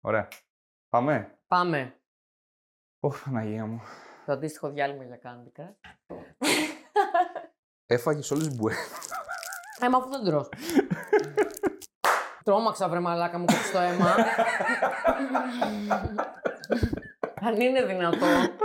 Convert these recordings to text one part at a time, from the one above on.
Ωραία. Πάμε. Πάμε. Ωχ, Παναγία μου. Το αντίστοιχο διάλειμμα για Candy Crush. Έφαγες όλες μπουέ. Ε, μα αφού δεν τρως. Τρώμαξα βρε μαλάκα μου κόψει το αίμα. Αν είναι δυνατόν.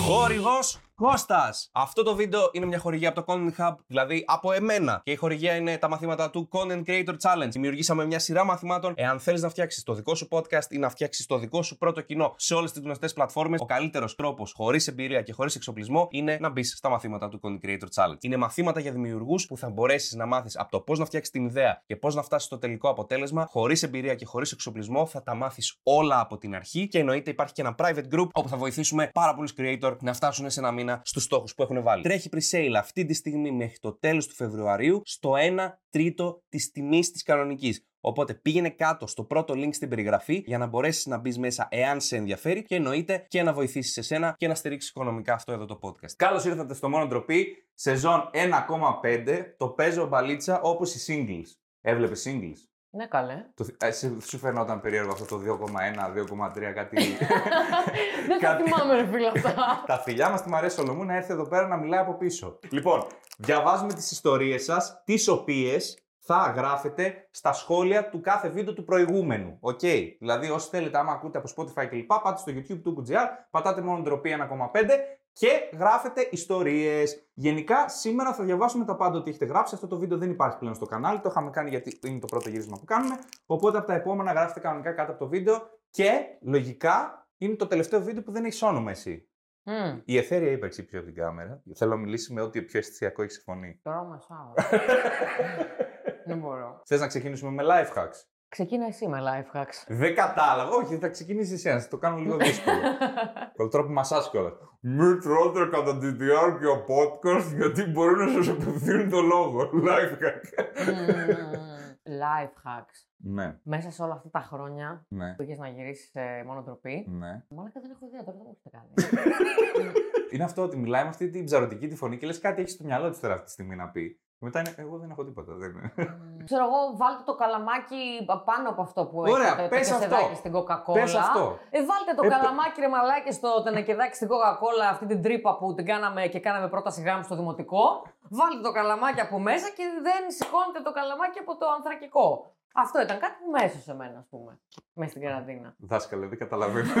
Χορηγός Κώστας! Αυτό το βίντεο είναι μια χορηγία από το Content Hub, δηλαδή από εμένα. Και η χορηγία είναι τα μαθήματα του Content Creator Challenge. Δημιουργήσαμε μια σειρά μαθημάτων. Εάν θέλει να φτιάξεις το δικό σου podcast ή να φτιάξεις το δικό σου πρώτο κοινό σε όλες τις γνωστές πλατφόρμες, ο καλύτερος τρόπος χωρίς εμπειρία και χωρίς εξοπλισμό είναι να μπεις στα μαθήματα του Content Creator Challenge. Είναι μαθήματα για δημιουργούς που θα μπορέσεις να μάθεις από το πώς να φτιάξεις την ιδέα και πώς να φτάσεις στο τελικό αποτέλεσμα χωρίς εμπειρία και χωρίς εξοπλισμό. Θα τα μάθεις όλα από την αρχή και εννοείται υπάρχει και ένα private group όπου θα βοηθήσουμε πάρα πολλούς creator να φτάσουν σε ένα μήνα στους στόχους που έχουν βάλει. Τρέχει pre-sale αυτή τη στιγμή μέχρι το τέλος του Φεβρουαρίου στο 1 τρίτο της τιμής της κανονικής. Οπότε πήγαινε κάτω στο πρώτο link στην περιγραφή για να μπορέσεις να μπεις μέσα εάν σε ενδιαφέρει και εννοείται και να βοηθήσεις εσένα και να στηρίξεις οικονομικά αυτό εδώ το podcast. Καλώς ήρθατε στο Μόνο Ντροπή, σεζόν 1,5. Το παίζω μπαλίτσα όπως οι singles. Έβλεπες singles; Ναι, καλέ. Το, θυ- ε, σου- σου φαινόταν περίεργο αυτό το 2,1, 2,3, κάτι. Δεν τα Κάτι- θυμάμαι ρε φίλε αυτά. Τα φιλιά μας τη Μαρία Σολομού να έρθει εδώ πέρα να μιλάει από πίσω. Λοιπόν, διαβάζουμε τις ιστορίες σας, τις οποίες θα γράφετε στα σχόλια του κάθε βίντεο του προηγούμενου. Οκ; Δηλαδή, όσοι θέλετε, άμα ακούτε από Spotify κλπ., πάτε στο YouTube του GR, πατάτε Μόνο Ντροπή 1,5 και γράφετε ιστορίες. Γενικά, σήμερα θα διαβάσουμε τα πάντα ότι έχετε γράψει. Αυτό το βίντεο δεν υπάρχει πλέον στο κανάλι. Το είχαμε κάνει γιατί είναι το πρώτο γύρισμα που κάνουμε. Οπότε από τα επόμενα γράφετε κανονικά κάτω από το βίντεο και λογικά είναι το τελευταίο βίντεο που δεν έχει όνομα εσύ. Μμμ, Η εθέρια ύπαρξη πίσω από την κάμερα. Θέλω να μιλήσει με ό,τι πιο αισθησιακό έχει φωνή. Τώρα μασάω. Δεν μπορώ. Θες να ξεκινήσουμε με life hacks; Ξεκίνα εσύ με life hacks. Δεν κατάλαβα. Όχι, θα ξεκινήσεις εσύ. Να το κάνω λίγο δύσκολο. Το τρόπο μασά κιόλας. Μην τρώτε κατά τη διάρκεια podcast γιατί μπορεί να σας απευθύνουν το λόγο. Life hack. Μμμ, Life hacks. ναι, Μέσα σε όλα αυτά τα χρόνια ναι, που είχες να γυρίσεις σε μόνο ντροπή. ναι. Μάλακα δεν έχω ιδέα, τώρα δεν μου έχετε κάνει. Είναι αυτό ότι μιλάει με αυτή την ψαρωτική τη φωνή και λες κάτι έχει στο μυαλό της τώρα αυτή τη στιγμή να πει. Και μετά είναι, εγώ δεν έχω τίποτα. Δεν είναι. Ξέρω εγώ, βάλτε το καλαμάκι πάνω από αυτό που Ωραία, έχετε. πες το αυτό. κεσεδάκι στην Coca-Cola. Πες αυτό. Ε, βάλτε το Ε, καλαμάκι ρε μαλάκι στο τενεκεδάκι στην Coca-Cola, αυτή την τρύπα που την κάναμε και κάναμε πρόταση γάμου στο δημοτικό. Βάλτε το καλαμάκι από μέσα και δεν σηκώνετε το καλαμάκι από το ανθρακικό. Αυτό ήταν κάτι που μέσα σε μένα, ας πούμε. Μέσα στην καραντίνα. Δάσκαλε, δεν καταλαβαίνω.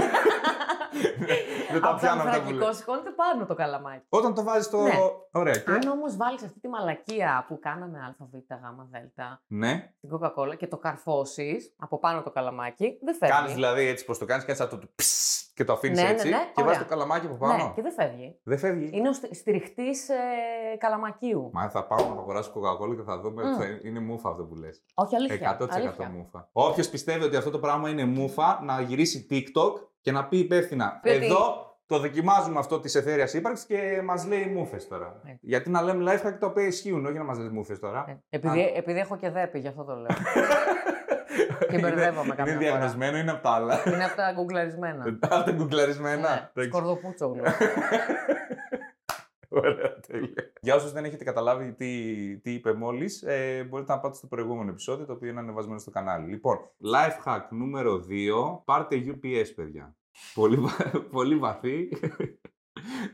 δεν τα από το πιάνω αυτά που ανθρακικό λέει. σηκώνετε πάνω το καλαμάκι. Όταν το βάζεις στο. Ναι. Ωραία. Και... Αν όμως βάλεις αυτή τη μαλακία που κάναμε ΑΒ, Γ, Ναι. στην Coca-Cola και το καρφώσεις από πάνω το καλαμάκι, δεν φεύγει. Κάνεις δηλαδή έτσι πώ το κάνεις, κάνει αυτό το ψ και το αφήνεις Ναι, ναι, έτσι. ναι, και βάζεις ωραία. το καλαμάκι από πάνω. Ναι, και δεν φεύγει. Δεν φεύγει. Είναι ο στηριχτή ε, καλαμακίου. Μα θα πάω να αγοράσω κοκακόλα και θα δούμε. Μμ. θα είναι μούφα αυτό που λες. Όχι, αλήθεια. 100% αλήθεια. μούφα. Όποιος πιστεύει ότι αυτό το πράγμα είναι μούφα, να γυρίσει TikTok και να πει υπεύθυνα. Πει ότι- Εδώ το δοκιμάζουμε αυτό της εθέρια ύπαρξης και μας λέει μούφε τώρα. Ναι. Γιατί να λέμε life hack τα οποία ισχύουν, όχι να μας λέει μούφε τώρα. Ε, Επειδή, επειδή έχω και δέπη, γι' αυτό το λέω. και μπερδεύομαι Είναι- καμιά Είναι φορά. διαγνωσμένο, είναι από τα άλλα. Είναι από τα γκουγκλαρισμένα. Από τα γκουγκλαρισμένα. ναι, Εντάξει. σκορδοπούτσογλου. Ωραία, τέλεια. Για όσους δεν έχετε καταλάβει τι, τι είπε μόλις, ε, μπορείτε να πάτε στο προηγούμενο επεισόδιο, το οποίο είναι ανεβασμένο στο κανάλι. Λοιπόν, life hack νούμερο 2. Πάρτε UPS, παιδιά. Πολύ, βα- πολύ βαθύ.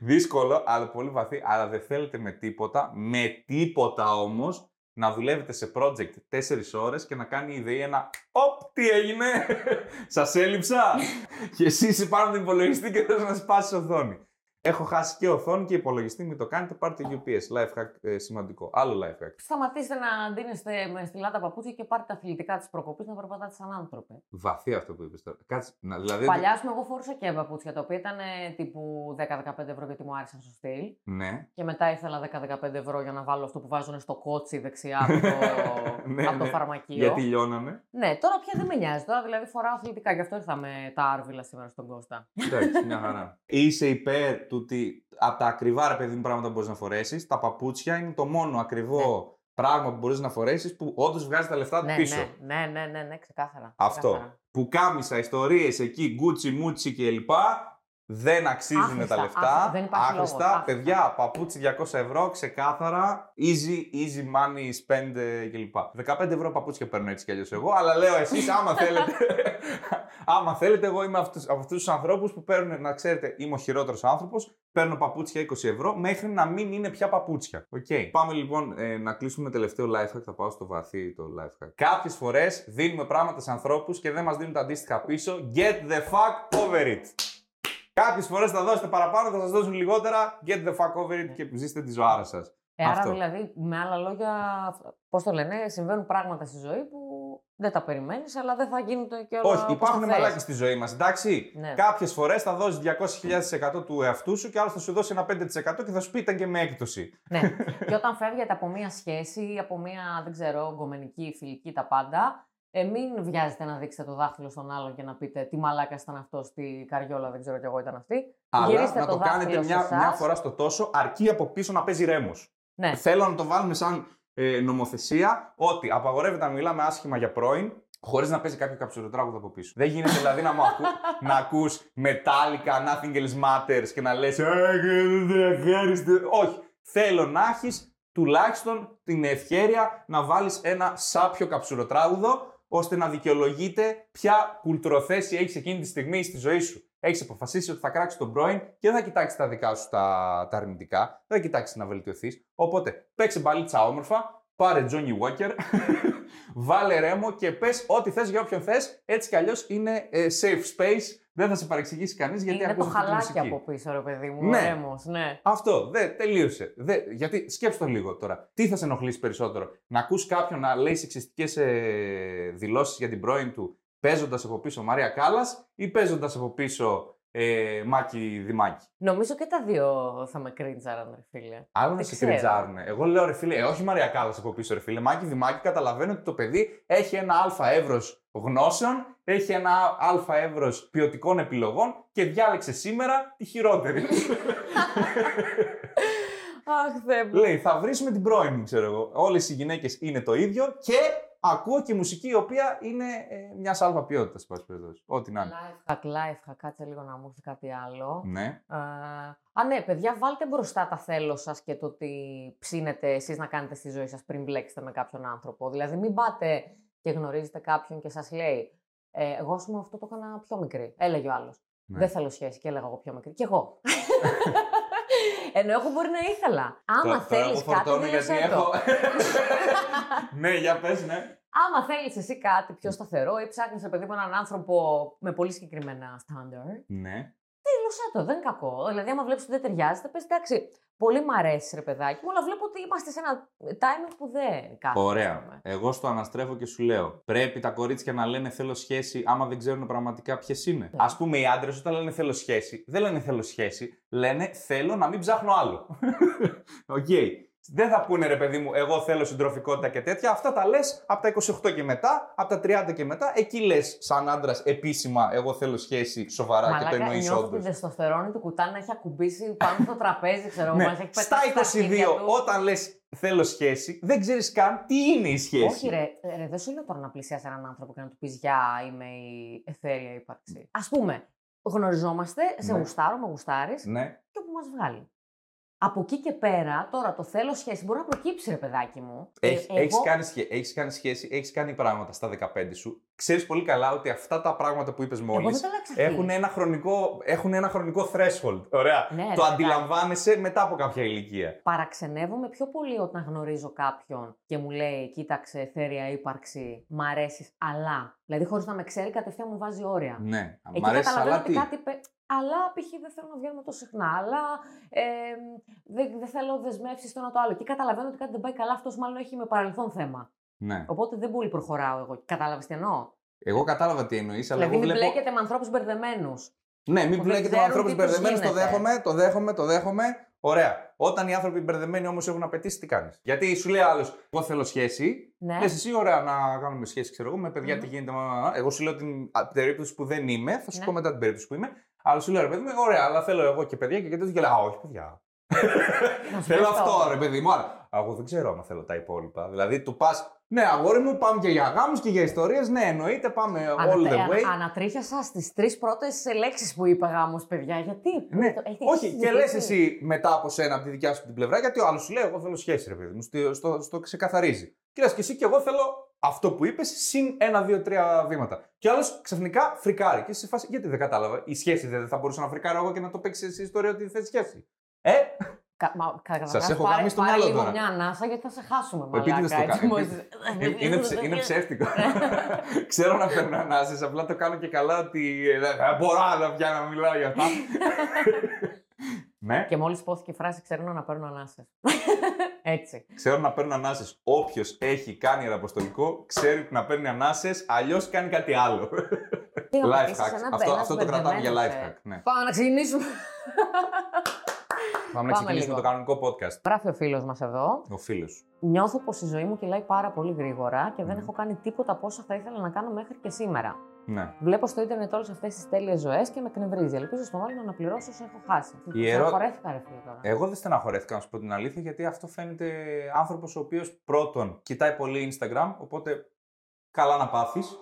Δύσκολο, αλλά πολύ βαθύ. Αλλά δεν θέλετε με τίποτα, με τίποτα όμως, να δουλεύετε σε project 4 ώρες και να κάνει η ιδέα ένα Οπ, τι έγινε! Σας έλειψα! και εσύ είσαι πάνω από τον υπολογιστή και θες να σπάσει οθόνη. Έχω χάσει και οθόνη και υπολογιστή, μην το κάνετε, πάρτε UPS. Life hack ε, σημαντικό. Άλλο life hack. Σταματήστε να ντύνεστε με στυλάτα παπούτσια και πάρτε τα αθλητικά της προκοπής να περπατάτε σαν άνθρωποι. Βαθύ αυτό που είπες τώρα. Κάτσε. Να, δηλαδή. Παλιά, ας πούμε, εγώ φορούσα και παπούτσια τα οποία ήταν ε, τύπου 10-15 ευρώ γιατί μου άρεσαν στο στυλ. Ναι. Και μετά ήθελα 10-15 ευρώ για να βάλω αυτό που βάζουν στο κότσι δεξιά από το, Ναι, από το ναι. φαρμακείο. Γιατί λιώνανε. Ναι, τώρα πια δεν με νοιάζει. Τώρα δηλαδή φοράω αθλητικά. Γι' αυτό ήρθα με τα άρβιλα σήμερα στον Κώστα. Εντάξει, μια χαρά. Είσαι υπέρ του ότι από τα ακριβά ρε παιδί μου πράγματα που μπορείς να φορέσεις, τα παπούτσια είναι το μόνο ακριβό πράγμα που μπορείς να φορέσεις που όντως βγάζει τα λεφτά ναι, πίσω. ναι, ναι, ναι, ναι, ναι, ξεκάθαρα. Αυτό. ξεκάθαρα. Που κάμισα, ιστορίες εκεί, γκούτσι, μούτσι κλπ. Δεν αξίζουν Άχρηστα, τα λεφτά. άχρηστα, δεν υπάρχει Άχρηστα. λόγος, άχρηστα. Παιδιά, παπούτσι 200 ευρώ, ξεκάθαρα. Easy, easy money spend ε, κλπ. 15 ευρώ παπούτσια παίρνω έτσι κι αλλιώς εγώ, αλλά λέω εσείς, άμα θέλετε. άμα θέλετε, εγώ είμαι αυτούς, από αυτούς τους ανθρώπους που παίρνουν, να ξέρετε, είμαι ο χειρότερος άνθρωπος. Παίρνω παπούτσια 20 ευρώ μέχρι να μην είναι πια παπούτσια. Οκ. Πάμε λοιπόν ε, να κλείσουμε με τελευταίο life hack. Θα πάω στο βαθύ το life hack. Κάποιες φορές δίνουμε πράγματα σε ανθρώπους και δεν μας δίνουν τα αντίστοιχα πίσω. Get the fuck over it. Κάποιες φορές θα δώσετε παραπάνω, θα σας δώσουν λιγότερα. Get the fuck over it και ζήστε τη ζωάρα σας. Ε, άρα Αυτό. δηλαδή, με άλλα λόγια, πώς το λένε, συμβαίνουν πράγματα στη ζωή που δεν τα περιμένεις, αλλά δεν θα γίνουν το και όλα. Όχι, όπως υπάρχουν το θες. μαλάκες στη ζωή μας, εντάξει. Ναι. Κάποιες φορές θα δώσεις 200.000% του εαυτού σου και άλλο θα σου δώσει ένα 5% και θα σου πει ήταν και με έκπτωση. ναι. και όταν φεύγετε από μία σχέση ή από μία, δεν ξέρω, γκομενική, φιλική, τα πάντα, ε, μην βιάζετε να δείξετε το δάχτυλο στον άλλον και να πείτε τι μαλάκας ήταν αυτός, τι καριόλα, δεν ξέρω κι εγώ ήταν αυτή. Αλλά Γυρίστε να το, δάχτυλο κάνετε σε μια, εσάς. μια φορά στο τόσο, αρκεί από πίσω να παίζει ρέμος. Ναι. Θέλω να το βάλουμε σαν ε, νομοθεσία ότι απαγορεύεται να μιλάμε άσχημα για πρώην χωρίς να παίζει κάποιο καψουροτράγουδο από πίσω. Δεν γίνεται δηλαδή να, μου ακού, να ακούς Metallica, Nothing Else Matters και να λες «Ε, δεν ευχάριστε». Όχι. Θέλω να έχεις τουλάχιστον την ευχέρεια να βάλεις ένα σάπιο καψουροτράγουδο ώστε να δικαιολογείται ποια κουλτουροθέση έχεις εκείνη τη στιγμή στη ζωή σου. Έχεις αποφασίσει ότι θα κράξεις τον πρώην και δεν θα κοιτάξεις τα δικά σου τα, τα αρνητικά, δεν θα κοιτάξεις να βελτιωθείς. Οπότε παίξε μπαλίτσα όμορφα, πάρε Johnny Walker, βάλε ρέμο και πες ό,τι θες για όποιον θες. Έτσι κι αλλιώς είναι ε, safe space, δεν θα σε παρεξηγήσει κανείς γιατί είναι το ακούς αυτή τη χαλάκι μουσική. από πίσω, ρε παιδί μου. Ναι. Ναι. Ρέμος, ναι. Αυτό, δε, τελείωσε. Δε, γιατί σκέψτε το λίγο τώρα. Τι θα σε ενοχλήσει περισσότερο, Να ακούς κάποιον να λέει σεξιστικές ε, δηλώσεις για την πρώην του παίζοντας από πίσω Μαρία Κάλλας ή παίζοντας από πίσω ε, Μάκη Δημάκη. Νομίζω και τα δύο θα με κρίντζαραν, ρε φίλε. Άλλο να Δεν σε ξέρω. κριτζάρουνε. Εγώ λέω ρε φίλε, ε, όχι Μαρία Κάλλα από πίσω, ρε φίλε. Μάκη Δημάκη, καταλαβαίνω ότι το παιδί έχει ένα αλφα εύρος γνώσεων, έχει ένα αλφα εύρος ποιοτικών επιλογών και διάλεξε σήμερα τη χειρότερη. Αχ, Θεέ μου. Λέει, θα βρεις με την πρώην μου, ξέρω εγώ. Όλες οι γυναίκες είναι το ίδιο και ακούω και μουσική η οποία είναι ε, μιας αλφα ποιότητας, σε πάση περιπτώσει. Ό,τι να είναι. Life hack, life hack, κάτσε λίγο να μου έρθει κάτι άλλο. Ναι. Ε, α, ναι, παιδιά, βάλτε μπροστά τα θέλω σας και το τι ψήνετε εσείς να κάνετε στη ζωή σας πριν μπλέξετε με κάποιον άνθρωπο. Δηλαδή, μην πάτε και γνωρίζετε κάποιον και σας λέει ε, Εγώ, ας πούμε, αυτό το έκανα πιο μικρή. Έλεγε ο άλλος. Ναι. Δεν θέλω σχέση και έλεγα εγώ πιο μικρή. Και εγώ. Ενώ εγώ μπορεί να ήθελα. Άμα Τώρα- τώρα θέλεις εγώ κάτι. φορτώνω γιατί δήλωσέ το. έχω. ναι, για πες, ναι. Άμα θέλεις εσύ κάτι πιο σταθερό ή ψάχνεις σε παιδί με έναν άνθρωπο με πολύ συγκεκριμένα στάνταρ, Ναι. Δήλωσέ το. Δεν είναι κακό. Δηλαδή, άμα βλέπεις ότι δεν ταιριάζετε, πες εντάξει. Πολύ μ' αρέσει, ρε παιδάκι μου, αλλά βλέπω ότι είμαστε σε ένα timing που δεν κάθεται. Ας Ωραία. πούμε. Εγώ σ' το αναστρέφω και σου λέω. Πρέπει τα κορίτσια να λένε θέλω σχέση άμα δεν ξέρουν πραγματικά ποιες είναι. Ναι. Ας πούμε οι άντρες όταν λένε θέλω σχέση, δεν λένε θέλω σχέση, λένε θέλω να μην ψάχνω άλλο. Οκ. Δεν θα πούνε ρε παιδί μου, εγώ θέλω συντροφικότητα και τέτοια. Αυτά τα λες από τα 28 και μετά, από τα 30 και μετά. Εκεί λες, σαν άντρας, επίσημα, εγώ θέλω σχέση σοβαρά και το Μαλάκα, εννοείς νιώθω όντως. την τεστοστερόνη του κουτά να έχει ακουμπήσει πάνω στο τραπέζι, ξέρω εγώ, Ναι. μας έχει Στα πετάξει τα αρχίδια 22, του. όταν λες θέλω σχέση, δεν ξέρεις καν τι είναι η σχέση. Όχι, ρε, ε, ρε, δεν σου λέω τώρα να πλησιάσει έναν άνθρωπο και να του πεις Γεια, είμαι η εθέρια ύπαρξη. Α πούμε, γνωριζόμαστε, σε Ναι. γουστάρω, με γουστάρεις Ναι. και όπου μας βγάλει. Από εκεί και πέρα, τώρα το θέλω σχέση μπορεί να προκύψει, ρε παιδάκι μου. Ε, Έχει, εγώ- έχεις, κάνει, σχέ- έχεις κάνει σχέση, έχεις κάνει πράγματα στα 15 σου. Ξέρεις πολύ καλά ότι αυτά τα πράγματα που είπες Εγώ δεν μόλις το λέω εξ αρχής. έχουν ένα, χρονικό, έχουν ένα χρονικό threshold. Ωραία. Ναι, ρε, το παιδάκι. αντιλαμβάνεσαι μετά από κάποια ηλικία. Παραξενεύομαι πιο πολύ όταν γνωρίζω κάποιον και μου λέει: Κοίταξε, θέρια ύπαρξη, μ' αρέσεις, αλλά. Δηλαδή, χωρίς να με ξέρει, κατευθείαν μου βάζει όρια. Ναι. Εκεί Μ' αρέσεις, καταλαβαίνω αλλά ότι τι; κάτι. Πε- Αλλά π.χ. δεν θέλω να βγαίνουμε τόσο συχνά. Αλλά ε, δεν, δεν θέλω δεσμεύσεις το ένα το άλλο. Και καταλαβαίνω ότι κάτι δεν πάει καλά. Αυτός μάλλον έχει με παρελθόν θέμα. Ναι. Οπότε δεν πολύ προχωράω εγώ. Κατάλαβες τι εννοώ; Εγώ κατάλαβα τι εννοείς, αλλά δηλαδή, εγώ μην βλέπω... μπλέκετε με ανθρώπους μπερδεμένους. Ναι, μην που δεν μπλέκετε με ξέρουν ανθρώπους τι τους μπερδεμένους. Το γίνεται. δέχομαι, το δέχομαι, το δέχομαι. Ωραία. Όταν οι άνθρωποι μπερδεμένοι όμως έχουν απαιτήσει, τι κάνεις; Γιατί σου λέει άλλος, Εγώ θέλω σχέση. Ναι. Λες εσύ, ωραία, να κάνουμε σχέση, ξέρω εγώ, με παιδιά Μμμ. τι γίνεται. μα, μα, μα. Εγώ σου λέω την α, την περίπτωση που δεν είμαι, θα σου Ναι. πω μετά την περίπτωση που είμαι. Αλλά σου λέω, ρε παιδί μου, ωραία, αλλά θέλω εγώ και παιδιά και τέτοιο. Και λέω, Α, όχι, παιδιά. Να σου θέλω πω αυτό, ρε παιδί μου. Αλλά εγώ δεν ξέρω αν θέλω τα υπόλοιπα. Δηλαδή, του πας, Ναι, αγόρι μου, πάμε και για γάμους και για ιστορίες. Ναι, εννοείται, πάμε all Ανατε- the way. ανα- Ανατρίχιασα στις τρεις πρώτες λέξεις που είπε γάμο, παιδιά. Γιατί; Ναι. Το- έχει- Όχι, έχει και λες ζητήσει. εσύ μετά από σένα, από τη δικιά σου την πλευρά, γιατί ο άλλος σου λέει: Εγώ θέλω σχέση, ρε παιδί μου, στο, στο, στο ξεκαθαρίζει. Και λες και εσύ και εγώ θέλω αυτό που είπες, συν ένα, δύο, τρία βήματα. Και ο άλλος ξαφνικά φρικάρει. Και είσαι σε φάση, γιατί δεν κατάλαβα. Η σχέση δεν θα μπορούσα να φρικάρω εγώ και να το παίξεις εσύ ιστορία ότι θες σχέση. Ε, Κα, μα, καταρχάς, Σας έχω πάρε- γάμει στο πάρε μυαλό λίγο τώρα. μια ανάσα γιατί θα σε χάσουμε. Ο επίτηδες μαλάκα, το έτσι, κάνει. μόλις- είναι, είναι, ψε- είναι ψεύτικο. Ξέρω να παίρνω ανάσες, απλά το κάνω και καλά ότι ε, δεν μπορώ να πια να μιλάω για αυτά. ναι. Και μόλις υπόθηκε η φράση, ξέρω να παίρνω ανάσες. Έτσι. Ξέρω να παίρνω ανάσες. Όποιος έχει κάνει αεραποστολικό, ξέρει ότι να παίρνει ανάσες, αλλιώς κάνει κάτι άλλο. Τι να life πατήσεις hack. ένα Αυτό, ένας αυτό το κρατάμε για life μπερδεμένος, hack. Ναι. Πάμε να ξεκινήσουμε. Πάμε να ξεκινήσουμε λίγο. το κανονικό podcast. Γράφει ο φίλος μας εδώ. Ο φίλος. Νιώθω πως η ζωή μου κυλάει πάρα πολύ γρήγορα και δεν Μμμ. έχω κάνει τίποτα από όσα θα ήθελα να κάνω μέχρι και σήμερα. Ναι. Βλέπω στο ίντερνετ όλες αυτές τις τέλειες ζωές και με εκνευρίζει. Ελπίζω στο μέλλον να αναπληρώσω όσα έχω χάσει. Η ερώ- Χορεύτηκα, ρε φίλε τώρα. Εγώ δεν στεναχωρέθηκα να σου πω την αλήθεια, γιατί αυτό φαίνεται άνθρωπος ο οποίος πρώτον κοιτάει πολύ Instagram, οπότε καλά να πάθεις.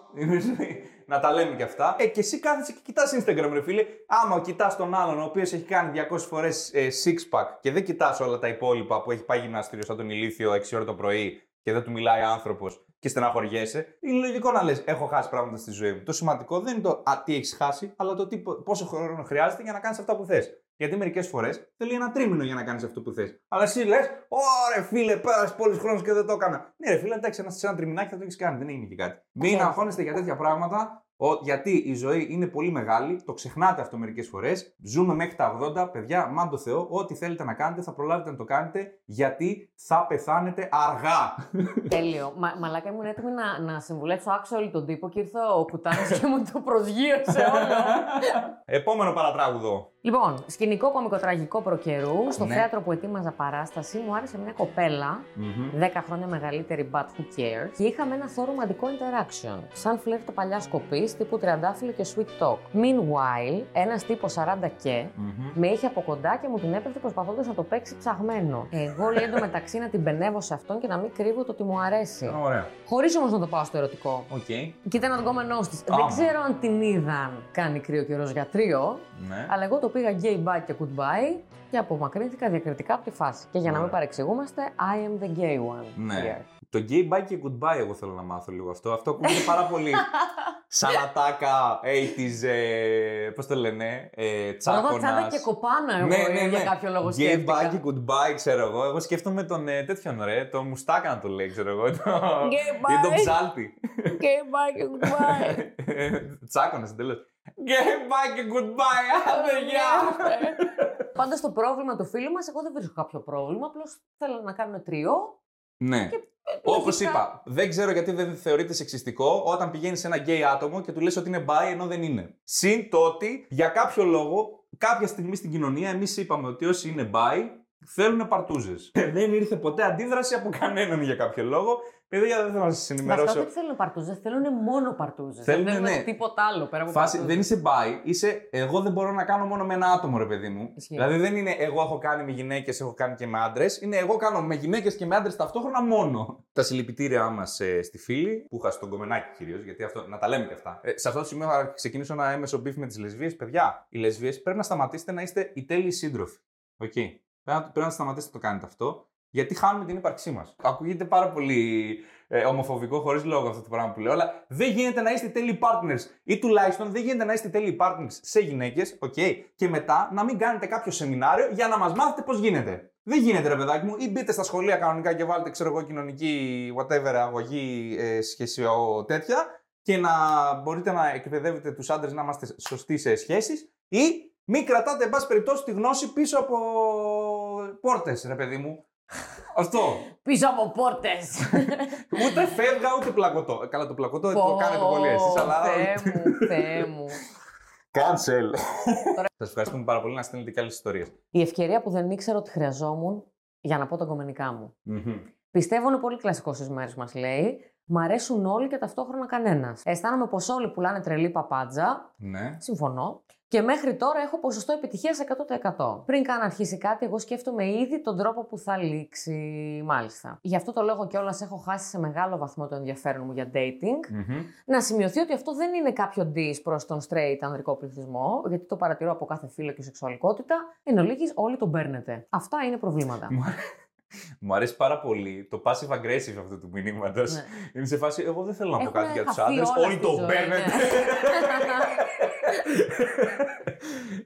να τα λέμε και αυτά. Ε, και εσύ κάθεσαι και κοιτάς Instagram, ρε φίλε. Άμα κοιτάς τον άλλον, ο οποίος έχει κάνει 200 φορές ε, six pack και δεν κοιτάς όλα τα υπόλοιπα που έχει πάει γυμναστήριο σαν τον ηλίθιο 6 ώρα το πρωί και δεν του μιλάει άνθρωπος και στεναχωριέσαι, είναι λογικό να λες: Έχω χάσει πράγματα στη ζωή μου. Το σημαντικό δεν είναι το α, τι έχεις χάσει, αλλά το τι, πόσο χρόνο χρειάζεται για να κάνεις αυτά που θες. Γιατί μερικές φορές θέλει ένα τρίμηνο για να κάνεις αυτό που θες. Αλλά εσύ λες: Ωραία, φίλε, πέρασε πολλούς χρόνους και δεν το έκανα. Ναι, ρε φίλε, εντάξει, ένα, σε ένα τριμηνάκι θα το έχεις κάνει, δεν έγινε και κάτι. Μην Okay. αγχώνεστε για τέτοια πράγματα. Ο, γιατί η ζωή είναι πολύ μεγάλη, το ξεχνάτε αυτό μερικές φορές. Ζούμε μέχρι τα 80, παιδιά, μάν το Θεό, ό,τι θέλετε να κάνετε θα προλάβετε να το κάνετε, γιατί θα πεθάνετε αργά. Τέλειο. Μα, μαλάκα ήμουν έτοιμη να, να συμβουλέψω άξιο όλη τον τύπο και ήρθε ο Κουτάνης και μου το προσγείωσε όλο. Επόμενο παρατράγουδο. λοιπόν, σκηνικό κομικοτραγικό προκαιρού. Στο Ναι. θέατρο που ετοίμαζα παράσταση μου άρεσε μια κοπέλα 10 χρόνια μεγαλύτερη, but who cares. Και είχαμε ένα θόρυβο ρομαντικό interaction. Σαν φλερτ παλιά σκοπής, τύπου τριαντάφυλλο και sweet talk. Meanwhile, ένας τύπος 40 και με είχε από κοντά και μου την έπεφτε προσπαθώντας να το παίξει ψαγμένο. Εγώ λέει εντωμεταξύ να την πενεύω σε αυτόν και να μην κρύβω το ότι μου αρέσει. Ωραία. Χωρίς όμως να το πάω στο ερωτικό. Οκ. Και ήταν αντικόμενό της. Δεν Άμα. ξέρω αν την είδαν κάνει κρύο καιρός για τρίο, Ναι. αλλά εγώ το πήγα gay bye και goodbye και απομακρύνθηκα διακριτικά από τη φάση. Και για να μην Ωραία. παρεξηγούμαστε, I am the gay one. Ναι. here. Το gay bye και goodbye εγώ θέλω να μάθω λίγο αυτό. Αυτό ακούγεται πάρα πολύ σαλατάκα 80s, ε, πώς το λένε, ε, Ρόδα τσάκωνας. τσάντα και κοπάνα, εγώ Ναι, ναι, ναι. για κάποιο λόγο Gay σκέφτηκα. bye και goodbye, ξέρω εγώ. Εγώ σκέφτομαι τον ε, τέτοιον ρε, το μουστάκα να το λέει, ξέρω εγώ. Το... Gay Ή τον bye. ψάλτη. Gay bye και goodbye. Τσάκωνα εντελώς. Gay bye και goodbye, άντε γεια! Πάντως το πρόβλημα του φίλου μας, εγώ δεν βρίσκω κάποιο πρόβλημα. Απλώς θέλω να κάνουμε τριό. Ναι. Όπως λογικά- είπα, δεν ξέρω γιατί δεν θεωρείται σεξιστικό όταν πηγαίνει σε ένα γκέι άτομο και του λες ότι είναι bi ενώ δεν είναι. Συν το ότι για κάποιο λόγο, κάποια στιγμή στην κοινωνία, εμείς είπαμε ότι όσοι είναι bi θέλουν παρτούζες. δεν ήρθε ποτέ αντίδραση από κανέναν για κάποιο λόγο. Παιδιά, δεν θέλω να σας Βασικά ενημερώσω. δεν θέλουν παρτούζες, θέλουν μόνο παρτούζες. Θέλουνε, δεν θέλουν ναι. τίποτα άλλο πέρα από Φάση, παρτούζες. δεν είσαι bi, είσαι εγώ δεν μπορώ να κάνω μόνο με ένα άτομο, ρε παιδί μου. Ισχύει. Δηλαδή δεν είναι εγώ έχω κάνει με γυναίκες, έχω κάνει και με άντρες. Είναι εγώ κάνω με γυναίκες και με άντρες ταυτόχρονα μόνο. Τα συλληπιτήριά μας στη φίλη, που είχα στο γκομενάκι κυρίως, γιατί αυτό, να τα λέμε και αυτά. Ε, σε αυτό το σημείο θα ξεκινήσω ένα έμμεσο beef με τις λεσβίες. Παιδιά, οι λεσβίες πρέπει να σταματήσετε να είστε οι τέλειοι σύντροφοι. Οκ. Πρέπει, να, πρέπει να σταματήσετε να το κάνετε αυτό, γιατί χάνουμε την ύπαρξή μας. Ακούγεται πάρα πολύ ε, ομοφοβικό χωρίς λόγο αυτό το πράγμα που λέω, αλλά δεν γίνεται να είστε τέλειοι partners. Ή τουλάχιστον δεν γίνεται να είστε τέλειοι partners σε γυναίκες, οκ, και μετά να μην κάνετε κάποιο σεμινάριο για να μας μάθετε πώς γίνεται. Δεν γίνεται, ρε παιδάκι μου, ή μπείτε στα σχολεία κανονικά και βάλετε, ξέρω εγώ, κοινωνική, whatever, αγωγή, ε, σχεσιο, τέτοια, και να μπορείτε να εκπαιδεύετε τους άντρες να είμαστε σωστοί σε σχέσεις, ή μην κρατάτε, εν πάση περιπτώσει, τη γνώση πίσω από πόρτες, ρε παιδί μου. Αυτό. Πίσω από πόρτες. Ούτε φεύγα ούτε πλακωτό. Καλά, το πλακωτό το κάνετε πολύ εσείς, αλλά. Θεέ μου, Θεέ μου. Cancel. Σας ευχαριστούμε πάρα πολύ να στείλετε και άλλες ιστορίες. Η ευκαιρία που δεν ήξερα ότι χρειαζόμουν για να πω τα κομμενικά μου. Πιστεύω είναι πολύ κλασικός στι μέρε μας, λέει. Μ' αρέσουν όλοι και ταυτόχρονα κανένας. Αισθάνομαι πως όλοι πουλάνε τρελή παπάντζα. Ναι. Συμφωνώ. Και μέχρι τώρα έχω ποσοστό επιτυχίας 100%. Πριν καν αρχίσει κάτι, εγώ σκέφτομαι ήδη τον τρόπο που θα λήξει. Μάλιστα. Γι' αυτό το λόγο κιόλας έχω χάσει σε μεγάλο βαθμό το ενδιαφέρον μου για dating. Μμμ. Να σημειωθεί ότι αυτό δεν είναι κάποιο diss προς τον straight ανδρικό πληθυσμό, γιατί το παρατηρώ από κάθε φίλο και σεξουαλικότητα. Εν ολίγης, όλοι τον παίρνετε. Αυτά είναι προβλήματα. Μου αρέ- Μου αρέσει πάρα πολύ το passive aggressive αυτού του μηνύματος. Ναι. Είναι σε φάση, εγώ δεν θέλω να πω Έχουν κάτι για τους χαθεί άντρες. όλα Όλοι στη το ζωή, παίρνετε. ναι.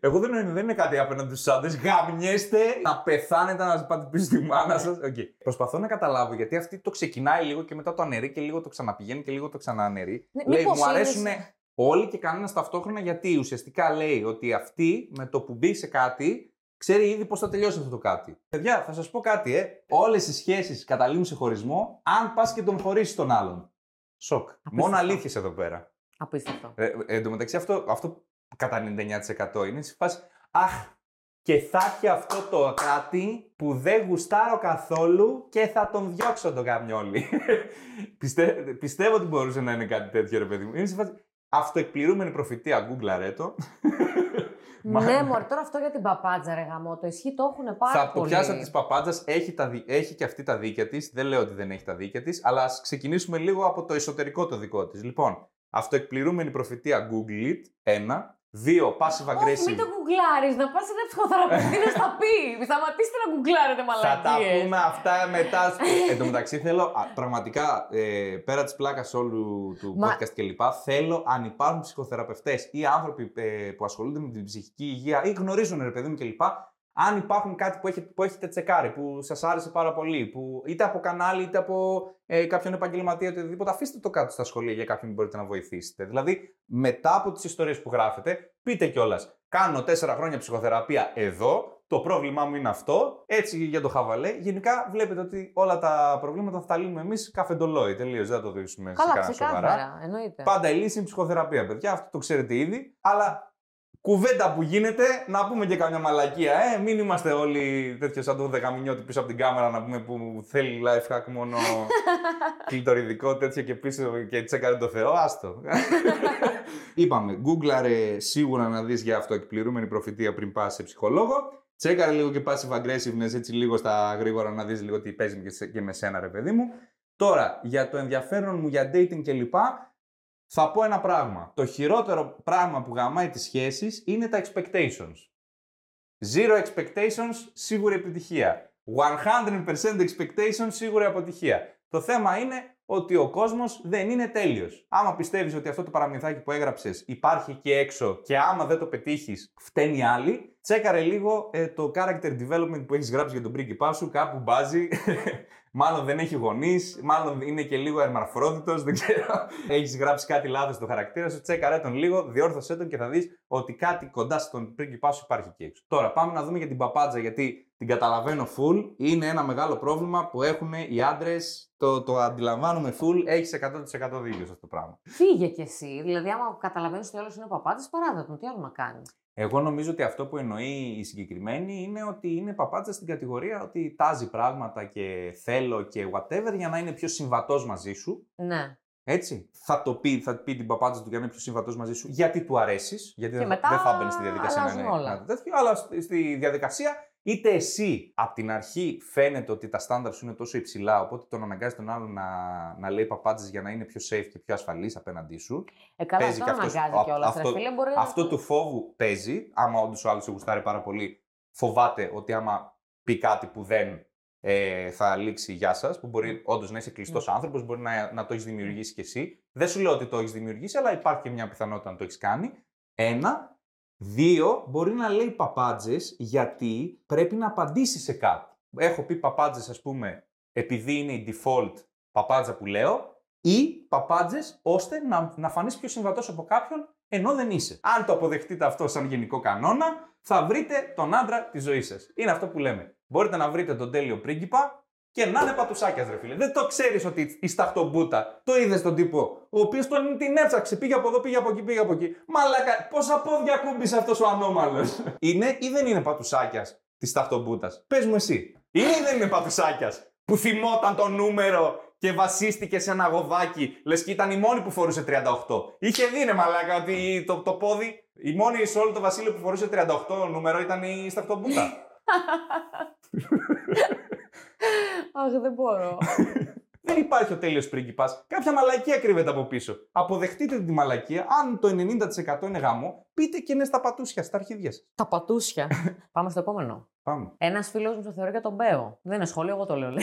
Εγώ δεν, είναι- δεν είναι κάτι απέναντι στους άντρες. Γαμιέστε να πεθάνετε να πάτε πίσω στη μάνα σας. Προσπαθώ να καταλάβω γιατί αυτή το ξεκινάει λίγο και μετά το αναιρεί και λίγο το ξαναπηγαίνει και λίγο το ξαναναιρεί. Ναι, λέει, μήπως μου είναι αρέσουν σε- όλοι και κανένας ταυτόχρονα γιατί ουσιαστικά λέει ότι αυτή με το που μπει σε κάτι ξέρει ήδη πώς θα τελειώσει αυτό το κάτι. Παιδιά, θα σας πω κάτι, ε. Όλες οι σχέσεις καταλήγουν σε χωρισμό αν πας και τον χωρίσεις τον άλλον. Σοκ. Μόνο αλήθειες εδώ πέρα. Απίστευτο. Ε, εν τω μεταξύ, αυτό, αυτό κατά 99% είναι σε φάση. Αχ, και θα έχει αυτό το κάτι που δεν γουστάρω καθόλου και θα τον διώξω τον καμιόλι. Πιστε, πιστεύω ότι μπορούσε να είναι κάτι τέτοιο, ρε παιδί μου. Είναι σε φάση. Αυτοεκπληρούμενη προφητεία, γκούγκλαρε το. Μα- ναι, μωρέ, τώρα αυτό για την παπάντζα, ρε γαμό, το ισχύει, το έχουν πάρα Θα το πολύ. πιάσα τη παπάντζα. Έχει, τα δι- έχει και αυτή τα δίκαια της. Δεν λέω ότι δεν έχει τα δίκαια της, αλλά ας ξεκινήσουμε λίγο από το εσωτερικό το δικό της. Λοιπόν, αυτοεκπληρούμενη προφητεία Google It. Ένα. Δύο, passive Όχι, aggressive. μην το γκουγκλάρεις, να πας σε ένα ψυχοθεραπευτή να στα πεις. Σταματήστε να γκουγκλάρετε Θα τα μαλακίες. πούμε αυτά μετά. Εν τω μεταξύ, θέλω α, πραγματικά ε, πέρα της πλάκας όλου του Μα- podcast κλπ. Θέλω αν υπάρχουν ψυχοθεραπευτές ή άνθρωποι ε, που ασχολούνται με την ψυχική υγεία ή γνωρίζουν ρε παιδί μου κλπ. Αν υπάρχουν κάτι που έχετε, που έχετε τσεκάρει, που σας άρεσε πάρα πολύ, που είτε από κανάλι είτε από ε, κάποιον επαγγελματία ή οτιδήποτε, αφήστε το κάτω στα σχολεία για κάποιον που μπορείτε να βοηθήσετε. Δηλαδή, μετά από τις ιστορίες που γράφετε, πείτε κιόλας. Κάνω τέσσερα χρόνια ψυχοθεραπεία εδώ, το πρόβλημά μου είναι αυτό, έτσι για το χαβαλέ. Γενικά βλέπετε ότι όλα τα προβλήματα θα τα λύνουμε εμείς καφεντολόι. Τελείως, δεν θα το δείσουμε σε Καλά, κανένα σοβαρά. ξεκάθαρα, εννοείται. Πάντα η λύση είναι ψυχοθεραπεία, παιδιά. Αυτό το ξέρετε ήδη. Αλλά κουβέντα που γίνεται, να πούμε και καμιά μαλακία. Ε, μην είμαστε όλοι τέτοιος σαν το δεκαμινιώτη πίσω από την κάμερα να πούμε που θέλει life hack μόνο κλειτοριδικό τέτοιο και πίσω και τσέκαρε το Θεό. Άστο. Είπαμε, γκούγκλαρε σίγουρα να δεις για αυτοεκπληρούμενη προφητεία πριν πας σε ψυχολόγο. Τσέκαρε λίγο και passive aggressiveness έτσι λίγο στα γρήγορα να δεις λίγο τι παίζει και σε- και με σένα ρε παιδί μου. Τώρα, για το ενδιαφέρον μου για dating κλπ. Θα πω ένα πράγμα. Το χειρότερο πράγμα που γαμάει τις σχέσεις είναι τα expectations. Zero expectations, σίγουρη επιτυχία. 100% expectations, σίγουρη αποτυχία. Το θέμα είναι ότι ο κόσμος δεν είναι τέλειος. Άμα πιστεύεις ότι αυτό το παραμυθάκι που έγραψες υπάρχει εκεί έξω και άμα δεν το πετύχεις φταίνει άλλοι, τσέκαρε λίγο ε, το character development που έχεις γράψει για τον πρίγκιπά σου, κάπου μπάζει. Μάλλον δεν έχει γονείς, μάλλον είναι και λίγο ερμαρφρόδιτο, δεν ξέρω. Έχεις γράψει κάτι λάθος στο χαρακτήρα σου, τσέκαρε τον λίγο, διόρθωσέ τον και θα δεις ότι κάτι κοντά στον πρίγκιπά σου υπάρχει εκεί έξω. Τώρα πάμε να δούμε για την παπάντζα, γιατί την καταλαβαίνω full. Είναι ένα μεγάλο πρόβλημα που έχουν οι άντρες. Το, το αντιλαμβάνομαι full. Έχεις 100% δίκιο σε αυτό το πράγμα. Φύγε κι εσύ. Δηλαδή, άμα καταλαβαίνεις ότι άλλος είναι παπάτης, παράδειγμα τον. Τι άλλο να κάνεις. Εγώ νομίζω ότι αυτό που εννοεί η συγκεκριμένη είναι ότι είναι παπάτσα στην κατηγορία ότι τάζει πράγματα και θέλω και whatever για να είναι πιο συμβατός μαζί σου. Ναι. Έτσι. Θα το πει, θα πει την παπάτσα του για να είναι πιο συμβατός μαζί σου, γιατί του αρέσεις. Γιατί Και δεν, μετά δεν θα έμπαινε στη διαδικασία να αλλάζουν είναι όλα. να είναι τέτοιο. Αλλά στη, στη διαδικασία, είτε εσύ από την αρχή φαίνεται ότι τα στάνταρ σου είναι τόσο υψηλά, οπότε τον αναγκάζει τον άλλον να, να λέει παπάτσες για να είναι πιο safe και πιο ασφαλής απέναντί σου. Ε, καλά, Παίζει αυτό και αυτός- αναγκάζει α- κιόλας. αυτό- Φίλε, μπορεί να- Αυτό του φόβου παίζει. Άμα όντως ο άλλος σε γουστάρει πάρα πολύ, φοβάται ότι άμα πει κάτι που δεν ε, θα λήξει γεια σας, που μπορεί όντως να είσαι κλειστός Ναι. άνθρωπος, μπορεί να, να το έχεις δημιουργήσει κι εσύ. Δεν σου λέω ότι το έχεις δημιουργήσει, αλλά υπάρχει και μια πιθανότητα να το έχεις κάνει. Ένα. Δύο, μπορεί να λέει παπάντζες γιατί πρέπει να απαντήσει σε κάτι. Έχω πει παπάντζες, ας πούμε, επειδή είναι η default παπάντζα που λέω, ή παπάντζες ώστε να, να φανείς πιο συμβατός από κάποιον ενώ δεν είσαι. Αν το αποδεχτείτε αυτό σαν γενικό κανόνα, θα βρείτε τον άντρα της ζωής σας. Είναι αυτό που λέμε. Μπορείτε να βρείτε τον τέλειο πρίγκιπα και να είναι πατουσάκιας, ρε φίλε. Δεν το ξέρεις ότι η σταχτομπούτα. Το είδες τον τύπο, ο οποίος τον την έψαξε. Πήγε από εδώ, πήγε από εκεί, πήγε από εκεί. Μαλάκα, πόσα πόδια κούμπησε αυτός ο ανώμαλος. είναι ή δεν είναι πατουσάκιας της σταχτομπούτας; Πες μου εσύ. Είναι ή δεν είναι πατουσάκιας που θυμόταν το νούμερο και βασίστηκε σε ένα γοδάκι. Λες και ήταν η μόνη που φορούσε 38. Είχε δει, ρε μαλάκα, ότι το, το πόδι. Η μόνη σε όλο το βασίλειο που φορούσε 38 νούμερο ήταν η σταυτομπούτα. Αχ, δεν μπορώ. Δεν υπάρχει ο τέλειος πρίγκιπας. Κάποια μαλακία κρύβεται από πίσω. Αποδεχτείτε τη μαλακία. Αν το 90% είναι γαμό, πείτε και είναι στα πατούσια, στα αρχίδια σας. Τα πατούσια. Πάμε στο επόμενο. Πάμε. Ένας φίλος μου το θεωρεί για τον Μπέο. Δεν είναι σχόλιο, εγώ το λέω.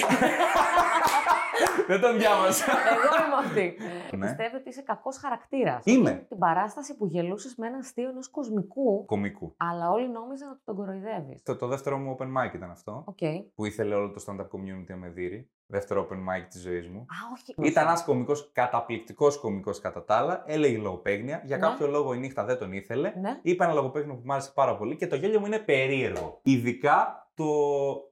λέει. Δεν τον διάβασα. εγώ είμαι αυτή. Ναι. Πιστεύω ότι είσαι κακός χαρακτήρας. Είμαι. Την παράσταση που γελούσες με ένα αστείο ενός κοσμικού, Κομικού. αλλά όλοι νόμιζαν ότι τον κοροϊδεύεις. Το, το δεύτερο μου open mic ήταν αυτό. Οκ. Που ήθελε όλο το stand-up community να με δει. Δεύτερο open mic της ζωής μου. Α, όχι. Ήταν ένας κωμικός, καταπληκτικός κωμικός κατά τα άλλα. Έλεγε λογοπαίγνια. Για Ναι. κάποιο λόγο η νύχτα δεν τον ήθελε. Ναι. Είπε ένα λογοπαίγνιο που μου άρεσε πάρα πολύ και το γέλιο μου είναι περίεργο. Ειδικά το,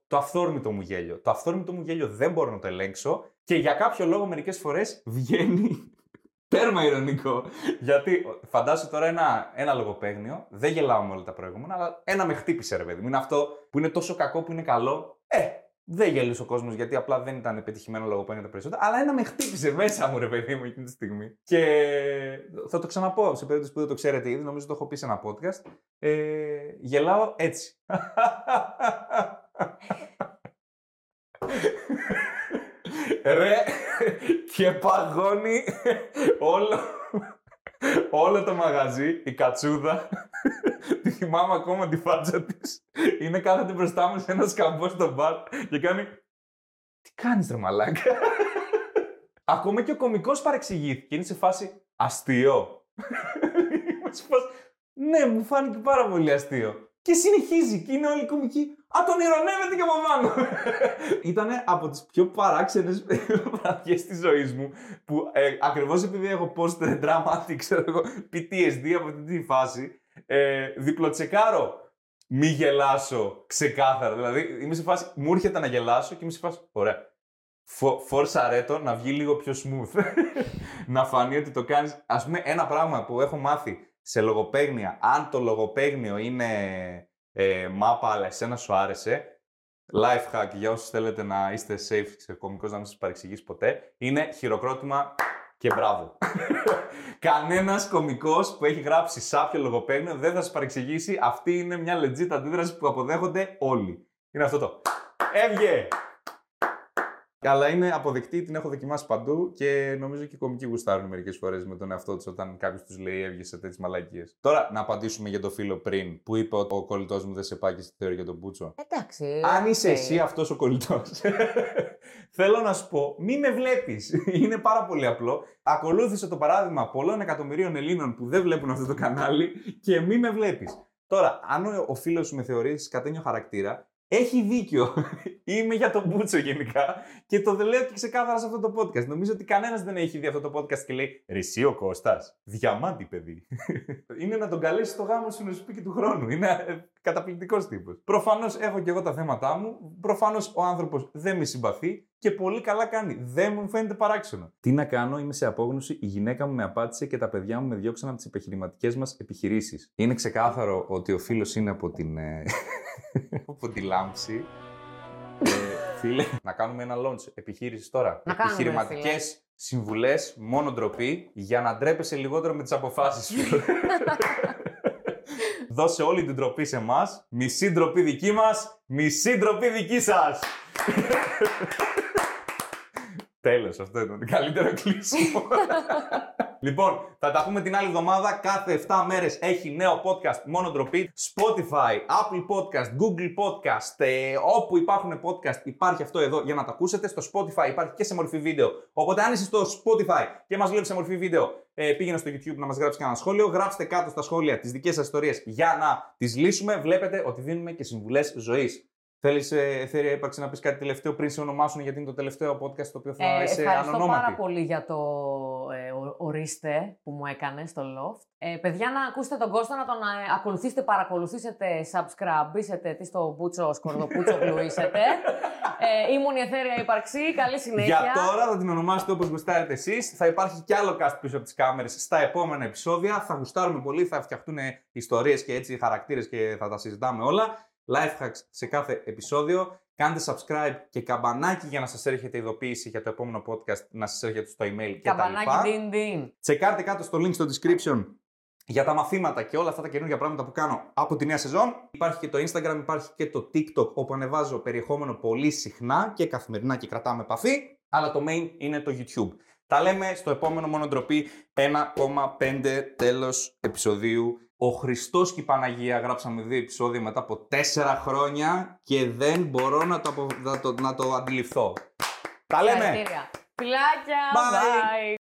το αυθόρμητο μου γέλιο. Το αυθόρμητο μου γέλιο δεν μπορώ να το ελέγξω και για κάποιο λόγο μερικές φορές βγαίνει. Τέρμα ειρωνικό. Γιατί φαντάσου τώρα ένα, ένα λογοπαίγνιο, δεν γελάω με όλα τα προηγούμενα, αλλά ένα με χτύπησε ρε παιδί μου. Είναι αυτό που είναι τόσο κακό που είναι καλό. Ε, δεν γέλησε ο κόσμος γιατί απλά δεν ήταν πετυχημένο λογοπαίγνιο τα περισσότερα. Αλλά ένα με χτύπησε μέσα μου, ρε παιδί μου, εκείνη τη στιγμή. Και θα το ξαναπώ σε περίπτωση που δεν το ξέρετε ήδη, νομίζω το έχω πει σε ένα podcast. Ε, γελάω έτσι. Ρε, και παγώνει όλο, όλο το μαγαζί, η κατσούδα. Τη θυμάμαι ακόμα τη φάτσα της. Είναι κάθεται μπροστά μου σε ένα σκαμπό στο μπαρ και κάνει. Τι κάνεις, ρε μαλάκα; Ακόμα και ο κωμικός παρεξηγήθηκε. Είναι σε φάση αστείο. Είμαι σε φάση, ναι, μου φάνηκε πάρα πολύ αστείο. Και συνεχίζει και είναι όλοι κομικοί. Α, τον ηρωνεύεται και από πάνω. Ήταν από τις πιο παράξενες βραδιές της ζωής μου που ε, ακριβώς επειδή έχω post dramatic, ξέρω εγώ, PTSD από αυτή τη φάση, ε, διπλοτσεκάρω μη γελάσω ξεκάθαρα. Δηλαδή είμαι σε φάση, μου έρχεται να γελάσω και είμαι σε φάση, ωραία. Φο, φόρσα ρέτο να βγει λίγο πιο smooth. να φανεί ότι το κάνεις. Ας πούμε ένα πράγμα που έχω μάθει σε λογοπαίγνια, αν το λογοπαίγνιο είναι ε, μάπα αλλά εσένα σου άρεσε, life hack για όσους θέλετε να είστε safe σε κωμικός να μην σας παρεξηγήσει ποτέ, είναι χειροκρότημα και μπράβο. Κανένας κωμικός που έχει γράψει σάπιο λογοπαίγνιο δεν θα σας παρεξηγήσει. Αυτή είναι μια legit αντίδραση που αποδέχονται όλοι. Είναι αυτό το. Εύγε! Αλλά είναι αποδεκτή, την έχω δοκιμάσει παντού και νομίζω και οι κωμικοί γουστάρουν μερικές φορές με τον εαυτό τους όταν κάποιος τους λέει εύγε σε τέτοιες μαλακίες. Τώρα να απαντήσουμε για το φίλο πριν που είπε ότι ο κολλητός μου δεν σε πάει και στη θεωρία για τον Μπούτσο. Εντάξει. Αν είσαι οκ. εσύ αυτός ο κολλητός, θέλω να σου πω, μη με βλέπεις. Είναι πάρα πολύ απλό. Ακολούθησε το παράδειγμα πολλών εκατομμυρίων Ελλήνων που δεν βλέπουν αυτό το κανάλι και μη με βλέπεις. Τώρα, αν ο, ο φίλος σου με θεωρείς κατένιο χαρακτήρα, έχει δίκιο. Είμαι για τον Μπούτσο γενικά και το λέω και ξεκάθαρα σε αυτό το podcast. Νομίζω ότι κανένας δεν έχει δει αυτό το podcast και λέει Ρησί ο Κώστας. Διαμάντι, παιδί. Είναι να τον καλέσεις στο γάμο σου να σου πει και του χρόνου. Είναι καταπληκτικός τύπος. Προφανώς έχω και εγώ τα θέματα μου. Προφανώς ο άνθρωπος δεν με συμπαθεί και πολύ καλά κάνει. Δεν μου φαίνεται παράξενο. Τι να κάνω, είμαι σε απόγνωση. Η γυναίκα μου με απάτησε και τα παιδιά μου με διώξαν από τις επιχειρηματικές μας επιχειρήσεις. Είναι ξεκάθαρο ότι ο φίλος είναι από την. ε, από τη λάμψη. Ε, φίλε, να κάνουμε ένα launch επιχείρησης τώρα. Να κάνουμε, Επιχειρηματικές φίλε. συμβουλές, μόνο ντροπή, για να ντρέπεσαι λιγότερο με τις αποφάσεις σου. Δώσε όλη την ντροπή σε εμάς. Μισή ντροπή δική μας, μισή ντροπή δική σας. Τέλος, αυτό ήταν το καλύτερο κλείσιμο. λοιπόν, θα τα πούμε την άλλη εβδομάδα. Κάθε 7 μέρες έχει νέο podcast μόνο ντροπή. Spotify, Apple Podcast, Google Podcast, ε, όπου υπάρχουν podcast υπάρχει αυτό εδώ για να το ακούσετε. Στο Spotify υπάρχει και σε μορφή βίντεο. Οπότε αν είσαι στο Spotify και μας βλέπεις σε μορφή βίντεο, ε, πήγαινε στο YouTube να μας γράψεις κανένα σχόλιο. Γράψτε κάτω στα σχόλια τις δικές σας ιστορίες για να τις λύσουμε. Βλέπετε ότι δίνουμε και συμβουλές ζωής. Θέλεις, ε, Εθέρια, ύπαρξη να πεις κάτι τελευταίο πριν σε ονομάσουν, γιατί είναι το τελευταίο podcast το οποίο θα Ε, είσαι ευχαριστώ ανονόματη. πάρα πολύ για το ε, ο- ορίστε που μου έκανες στο Loft. Ε, παιδιά, να ακούσετε τον Κώστα, να τον ε, ακολουθήσετε, παρακολουθήσετε, subscribe, είσετε, τι στο μπούτσο, σκορδοπούτσο, γλουίσετε. Ε, ήμουν η Εθέρια Υπαρξή, καλή συνέχεια. Για τώρα θα την ονομάσετε όπως γουστάρετε εσείς. Θα υπάρχει κι άλλο cast πίσω από τις κάμερες στα επόμενα επεισόδια. Θα γουστάρουμε πολύ, θα φτιαχτούν ιστορίες και έτσι χαρακτήρες και θα τα συζητάμε όλα. Life hacks σε κάθε επεισόδιο. Κάντε subscribe και καμπανάκι για να σας έρχεται ειδοποίηση για το επόμενο podcast, να σας έρχεται στο email και τα λοιπά. Καμπανάκι διν διν. Τσεκάρτε κάτω στο link στο description για τα μαθήματα και όλα αυτά τα καινούργια πράγματα που κάνω από τη νέα σεζόν. Υπάρχει και το Instagram, υπάρχει και το TikTok όπου ανεβάζω περιεχόμενο πολύ συχνά και καθημερινά και κρατάμε επαφή. Αλλά το main είναι το YouTube. Τα λέμε στο επόμενο μόνο ντροπή 1,5 τέλος επεισοδίου. Ο Χριστός και η Παναγία γράψαμε δύο επεισόδια μετά από τέσσερα χρόνια και δεν μπορώ να το, απο- να το, να το αντιληφθώ. Τα λέμε! Συγχαρητήρια. Φιλάκια. Bye. Bye.